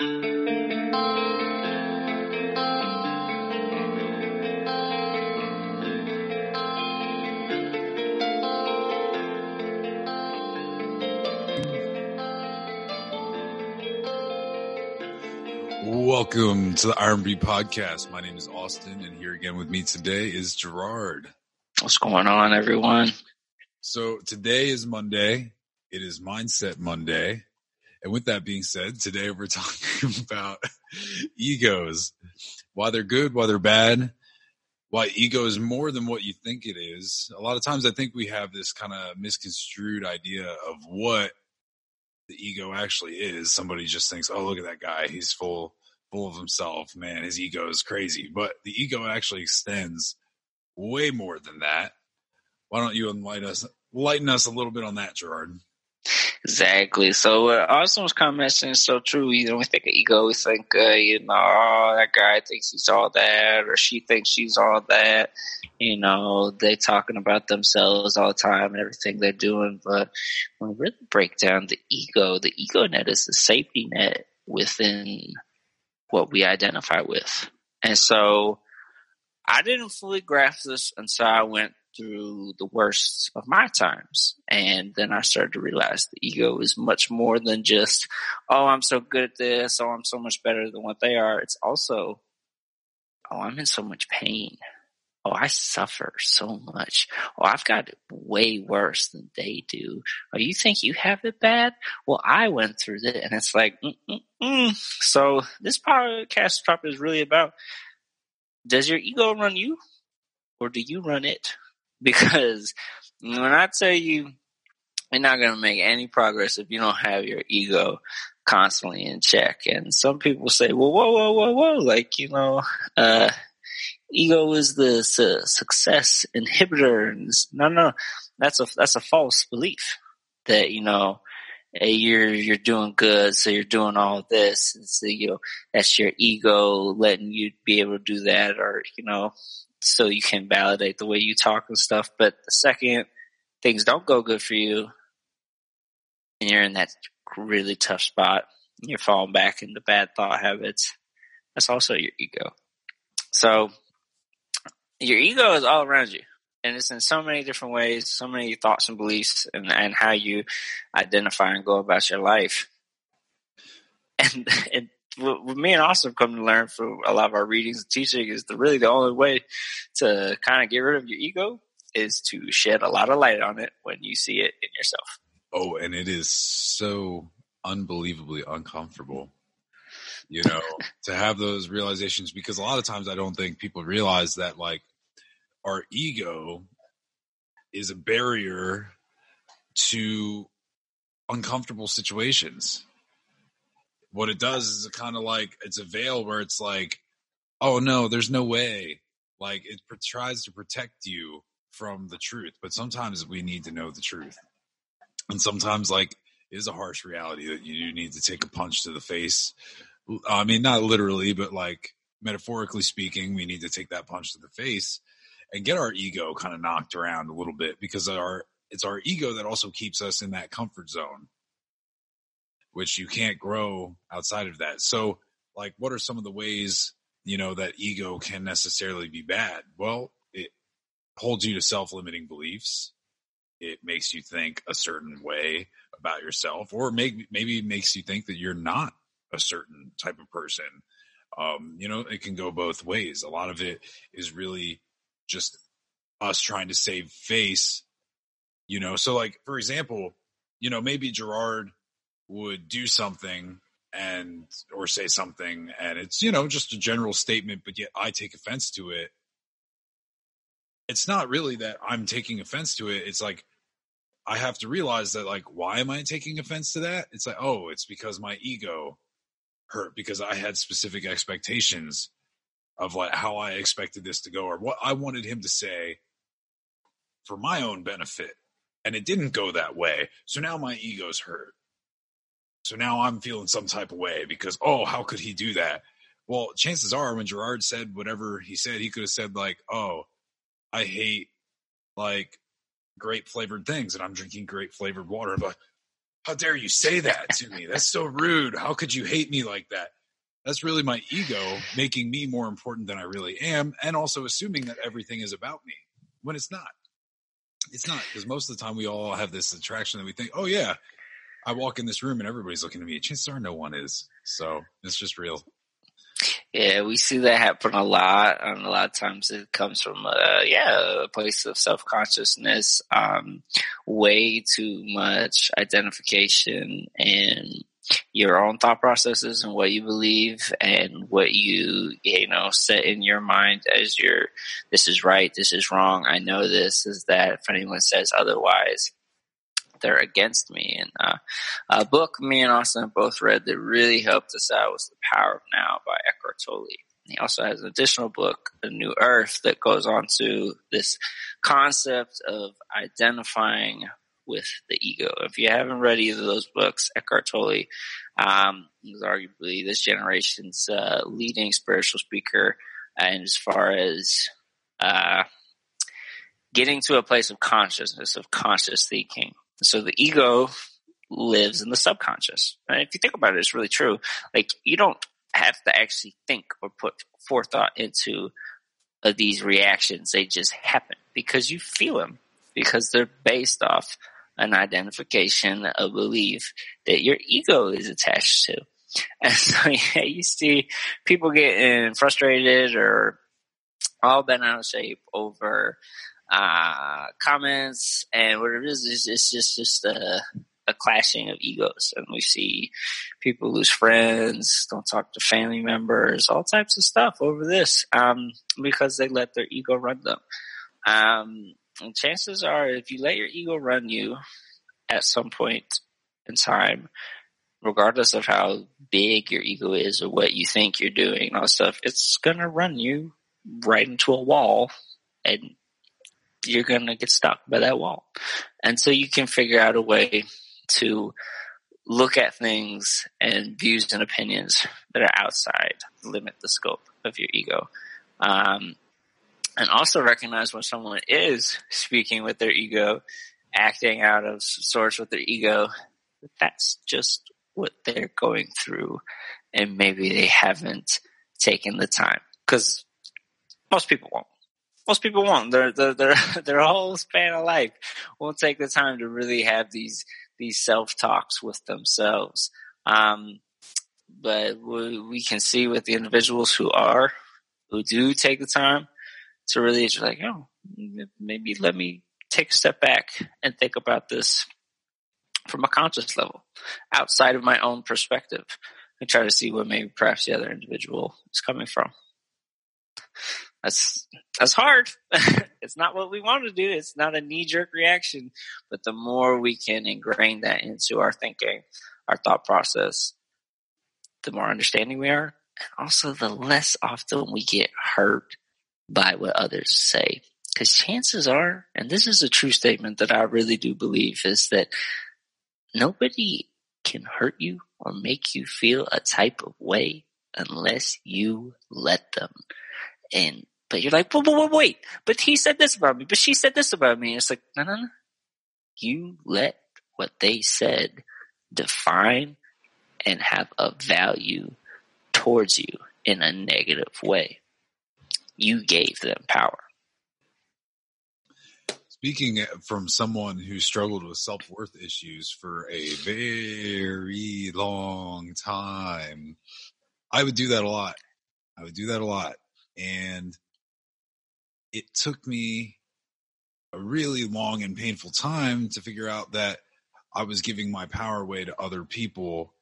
Welcome to the R&B podcast. My name is Austin, and here again with me today is Gerard. What's going on, everyone? So today is Monday. It is Mindset Monday. And with that being said, today we're talking about egos. Why they're good, why they're bad, why ego is more than what you think it is. A lot of times I think we have this kind of misconstrued idea of what the ego actually is. Somebody just thinks, "Oh, look at that guy. He's full full of himself. Man, his ego is crazy." But the ego actually extends way more than that. Why don't you enlighten us lighten us a little bit on that, Gerard? Exactly. So uh, Austin's comment is so true. You know, we think of ego, we think, uh, you know, oh, that guy thinks he's all that, or she thinks she's all that. You know, they talking about themselves all the time and everything they're doing. But when we really break down the ego, the ego net is the safety net within what we identify with. And so I didn't fully grasp this until I went through the worst of my times. And then I started to realize the ego is much more than just, oh, I'm so good at this. Oh, I'm so much better than what they are. It's also, oh, I'm in so much pain. Oh, I suffer so much. Oh, I've got way worse than they do. Oh, you think you have it bad? Well, I went through it and it's like, Mm-mm-mm. so this podcast topic is really about, does your ego run you or do you run it? because when I tell you you're not going to make any progress if you don't have your ego constantly in check. And some people say, well, whoa, whoa, whoa, whoa, like, you know, uh, ego is the su- success inhibitor. No, no, that's a, that's a false belief that, you know, hey, you're, you're doing good. So you're doing all this. And so, you know, that's your ego letting you be able to do that or, you know, so you can validate the way you talk and stuff. But the second things don't go good for you and you're in that really tough spot, you're falling back into bad thought habits, that's also your ego. So your ego is all around you. And it's in so many different ways, so many thoughts and beliefs and, and how you identify and go about your life. And, and what me and Austin have come to learn from a lot of our readings and teaching is the really the only way to kind of get rid of your ego is to shed a lot of light on it when you see it in yourself. Oh, and it is so unbelievably uncomfortable, you know, to have those realizations because a lot of times I don't think people realize that like our ego is a barrier to uncomfortable situations what it does is it kind of like it's a veil where it's like, oh no, there's no way. Like it tries to protect you from the truth, but sometimes we need to know the truth, and sometimes like it is a harsh reality that you need to take a punch to the face. I mean, not literally, but like metaphorically speaking, we need to take that punch to the face and get our ego kind of knocked around a little bit because our it's our ego that also keeps us in that comfort zone which you can't grow outside of that. So, like, what are some of the ways, you know, that ego can necessarily be bad? Well, it holds you to self limiting beliefs. It makes you think a certain way about yourself, or maybe, maybe makes you think that you're not a certain type of person. Um, you know, it can go both ways. A lot of it is really just us trying to save face, you know. So, like, for example, you know, maybe Gerard would do something and or say something and it's you know just a general statement but yet i take offense to it. It's not really that i'm taking offense to it. It's like i have to realize that like why am i taking offense to that? It's like oh it's because my ego hurt because i had specific expectations of like how i expected this to go or what i wanted him to say for my own benefit and it didn't go that way. So now my ego's hurt so now I'm feeling some type of way because, oh, how could he do that? Well, chances are when Gerard said whatever he said, he could have said, like, oh, I hate like grape flavored things and I'm drinking grape flavored water. But how dare you say that to me? That's so rude. How could you hate me like that? That's really my ego making me more important than I really am, and also assuming that everything is about me when it's not. It's not because most of the time we all have this attraction that we think, oh yeah, I walk in this room and everybody's looking at me. Chances are no one is. So it's just real. Yeah, we see that happen a lot, and a lot of times it comes from, uh, yeah, a place of self consciousness, um, way too much identification and your own thought processes and what you believe and what you, you know, set in your mind as your, this is right, this is wrong, I know this is that. If anyone says otherwise, they're against me. And uh, a book me and Austin both read that really helped us out was The Power of Now by Eckhart Tolle. He also has an additional book, A New Earth, that goes on to this concept of identifying with the ego. If you haven't read either of those books, Eckhart Tolle um, is arguably this generation's uh, leading spiritual speaker. And as far as uh, getting to a place of consciousness, of conscious thinking. So the ego lives in the subconscious. And if you think about it, it's really true. Like you don't have to actually think or put forethought into uh, these reactions. They just happen because you feel them because they're based off an identification, a belief that your ego is attached to. And so yeah, you see people getting frustrated or all bent out of shape over uh, comments and what it is it's just just a, a clashing of egos, and we see people lose friends, don't talk to family members, all types of stuff over this um, because they let their ego run them. Um, and chances are, if you let your ego run you at some point in time, regardless of how big your ego is or what you think you're doing all stuff, it's gonna run you right into a wall and you're gonna get stuck by that wall. And so you can figure out a way to look at things and views and opinions that are outside limit the scope of your ego. Um, and also recognize when someone is speaking with their ego, acting out of sorts with their ego, that that's just what they're going through and maybe they haven't taken the time because most people won't. Most people won't. Their, their, their, their whole span of life won't take the time to really have these, these self talks with themselves. Um, but we, we can see with the individuals who are, who do take the time to really just like, oh, maybe let me take a step back and think about this from a conscious level outside of my own perspective and try to see where maybe perhaps the other individual is coming from. That's, that's hard. it's not what we want to do. It's not a knee jerk reaction, but the more we can ingrain that into our thinking, our thought process, the more understanding we are. And also the less often we get hurt by what others say. Because chances are, and this is a true statement that I really do believe, is that nobody can hurt you or make you feel a type of way unless you let them. And but you're like, wait, wait, wait, but he said this about me, but she said this about me. It's like, no, no, no. You let what they said define and have a value towards you in a negative way. You gave them power. Speaking from someone who struggled with self worth issues for a very long time, I would do that a lot. I would do that a lot. And it took me a really long and painful time to figure out that I was giving my power away to other people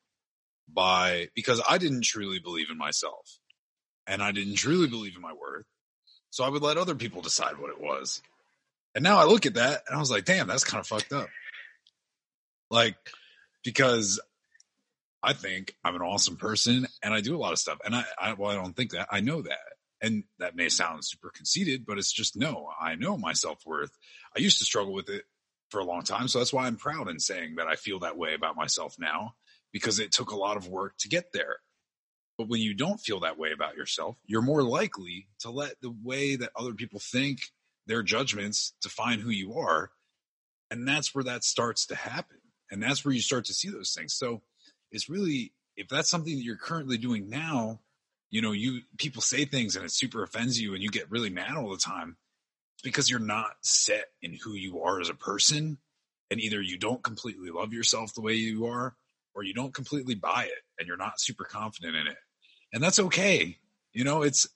by because I didn't truly believe in myself and I didn't truly believe in my worth. So I would let other people decide what it was. And now I look at that and I was like, damn, that's kind of fucked up. Like, because I think I'm an awesome person and I do a lot of stuff. And I, I, well, I don't think that. I know that. And that may sound super conceited, but it's just no, I know my self worth. I used to struggle with it for a long time. So that's why I'm proud in saying that I feel that way about myself now because it took a lot of work to get there. But when you don't feel that way about yourself, you're more likely to let the way that other people think their judgments define who you are. And that's where that starts to happen. And that's where you start to see those things. So it's really, if that's something that you're currently doing now, you know, you people say things and it super offends you and you get really mad all the time because you're not set in who you are as a person. And either you don't completely love yourself the way you are, or you don't completely buy it and you're not super confident in it. And that's okay. You know, it's,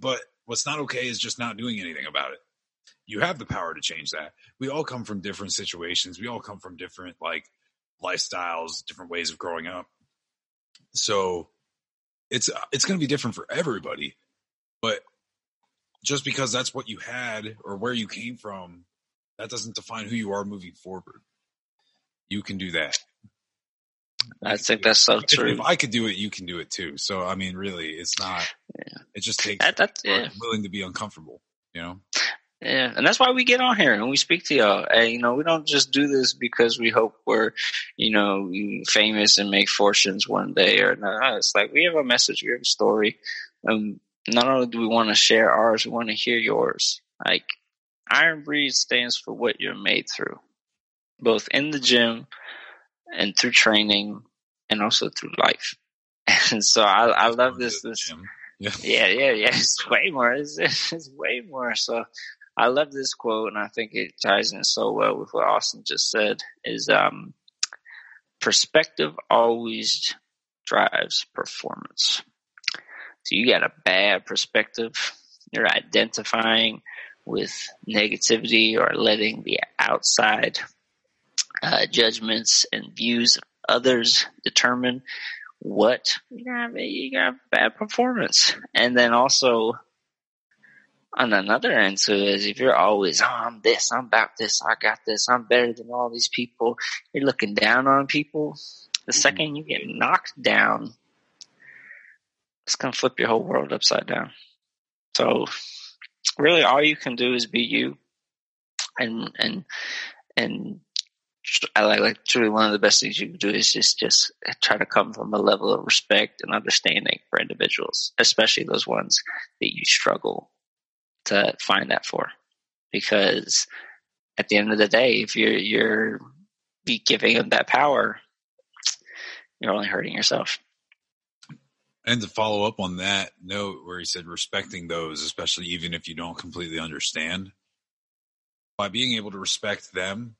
but what's not okay is just not doing anything about it. You have the power to change that. We all come from different situations. We all come from different like lifestyles, different ways of growing up. So it's uh, it's going to be different for everybody. But just because that's what you had or where you came from, that doesn't define who you are moving forward. You can do that. I think that's so if, true. If I could do it, you can do it too. So I mean, really, it's not. Yeah. It just takes That, that's yeah. willing to be uncomfortable. You know. Yeah, and that's why we get on here and we speak to y'all. And, you know, we don't just do this because we hope we're, you know, famous and make fortunes one day or not. It's like we have a message, we have a story. Um, not only do we want to share ours, we want to hear yours. Like Iron Breed stands for what you're made through, both in the gym and through training, and also through life. And so I, I love this. This, Yeah. yeah, yeah, yeah. It's way more. It's, it's way more. So I love this quote, and I think it ties in so well with what Austin just said. Is um, perspective always drives performance. So you got a bad perspective, you're identifying with negativity or letting the outside uh, judgments and views of others determine what you got. You got bad performance, and then also on another end to it is if you're always, oh, I'm this, I'm about this, I got this, I'm better than all these people. You're looking down on people. The mm-hmm. second you get knocked down, it's gonna flip your whole world upside down. So really all you can do is be you and and and I like, like truly one of the best things you can do is just just try to come from a level of respect and understanding for individuals, especially those ones that you struggle to find that for, because at the end of the day, if you're you're be giving them that power, you're only hurting yourself. And to follow up on that note where he said respecting those, especially even if you don't completely understand, by being able to respect them,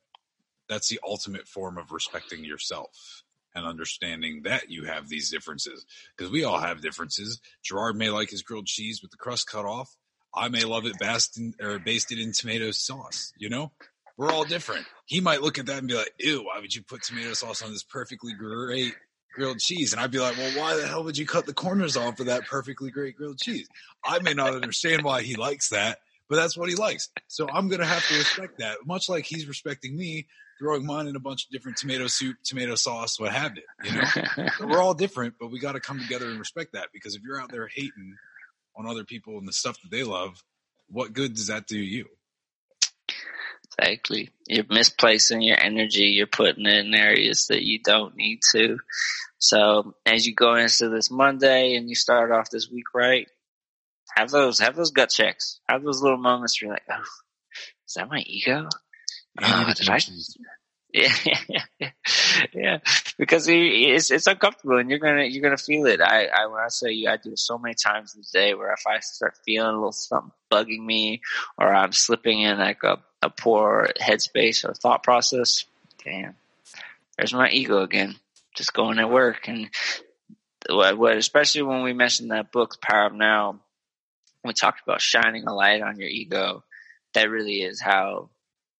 that's the ultimate form of respecting yourself and understanding that you have these differences. Because we all have differences. Gerard may like his grilled cheese with the crust cut off. I may love it basted or basted in tomato sauce. You know, we're all different. He might look at that and be like, "Ew, why would you put tomato sauce on this perfectly great grilled cheese?" And I'd be like, "Well, why the hell would you cut the corners off of that perfectly great grilled cheese?" I may not understand why he likes that, but that's what he likes. So I'm gonna have to respect that, much like he's respecting me throwing mine in a bunch of different tomato soup, tomato sauce, what have you. You know, we're all different, but we got to come together and respect that because if you're out there hating on other people and the stuff that they love, what good does that do you? Exactly. You're misplacing your energy. You're putting it in areas that you don't need to. So as you go into this Monday and you start off this week right, have those have those gut checks. Have those little moments where you're like, oh, is that my ego? Oh, did I? Yeah, yeah, yeah, yeah. Because it's it's uncomfortable, and you're gonna you're gonna feel it. I, I when I say you, I do it so many times in the day where if I start feeling a little something bugging me, or I'm slipping in like a a poor headspace or thought process, damn, there's my ego again, just going at work. And what, what especially when we mentioned that book, Power of Now, we talked about shining a light on your ego. That really is how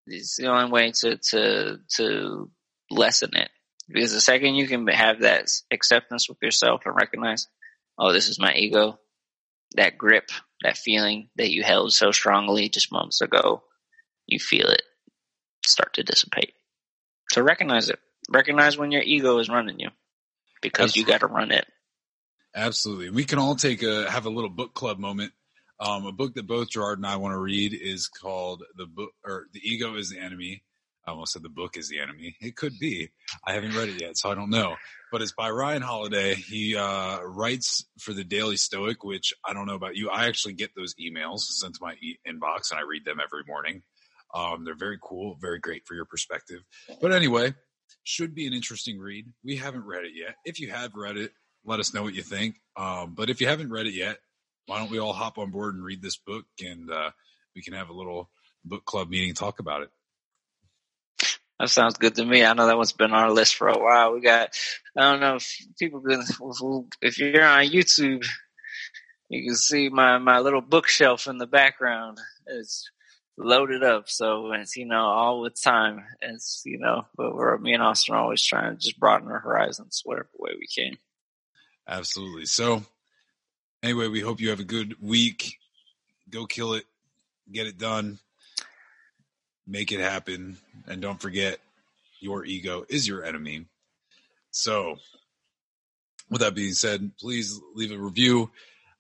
it's the only way to to to lessen it. Because the second you can have that acceptance with yourself and recognize, oh, this is my ego, that grip, that feeling that you held so strongly just moments ago, you feel it start to dissipate. So recognize it. Recognize when your ego is running you because Absolutely. you got to run it. Absolutely. We can all take a have a little book club moment um, a book that both Gerard and I want to read is called the book or the ego is the enemy. I almost said the book is the enemy. It could be. I haven't read it yet, so I don't know. But it's by Ryan Holiday. He uh, writes for the Daily Stoic, which I don't know about you. I actually get those emails sent to my e- inbox, and I read them every morning. Um, they're very cool, very great for your perspective. But anyway, should be an interesting read. We haven't read it yet. If you have read it, let us know what you think. Um, but if you haven't read it yet, why don't we all hop on board and read this book and uh, we can have a little book club meeting and talk about it. That sounds good to me. I know that one's been on our list for a while. We got, I don't know if people can, if you're on YouTube, you can see my, my little bookshelf in the background. It's loaded up. So it's, you know, all the time. It's, you know, but we're, me and Austin are always trying to just broaden our horizons whatever way we can. Absolutely. So anyway, we hope you have a good week. Go kill it, get it done make it happen. And don't forget, your ego is your enemy. So, with that being said, please leave a review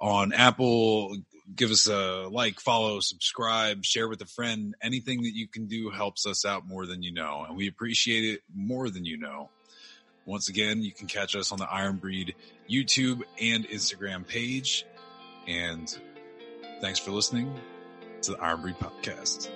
on Apple. Give us a like, follow, subscribe, share with a friend. Anything that you can do helps us out more than you know. And we appreciate it more than you know. Once again, you can catch us on the Iron Breed YouTube and Instagram page. And thanks for listening to the Breed podcast.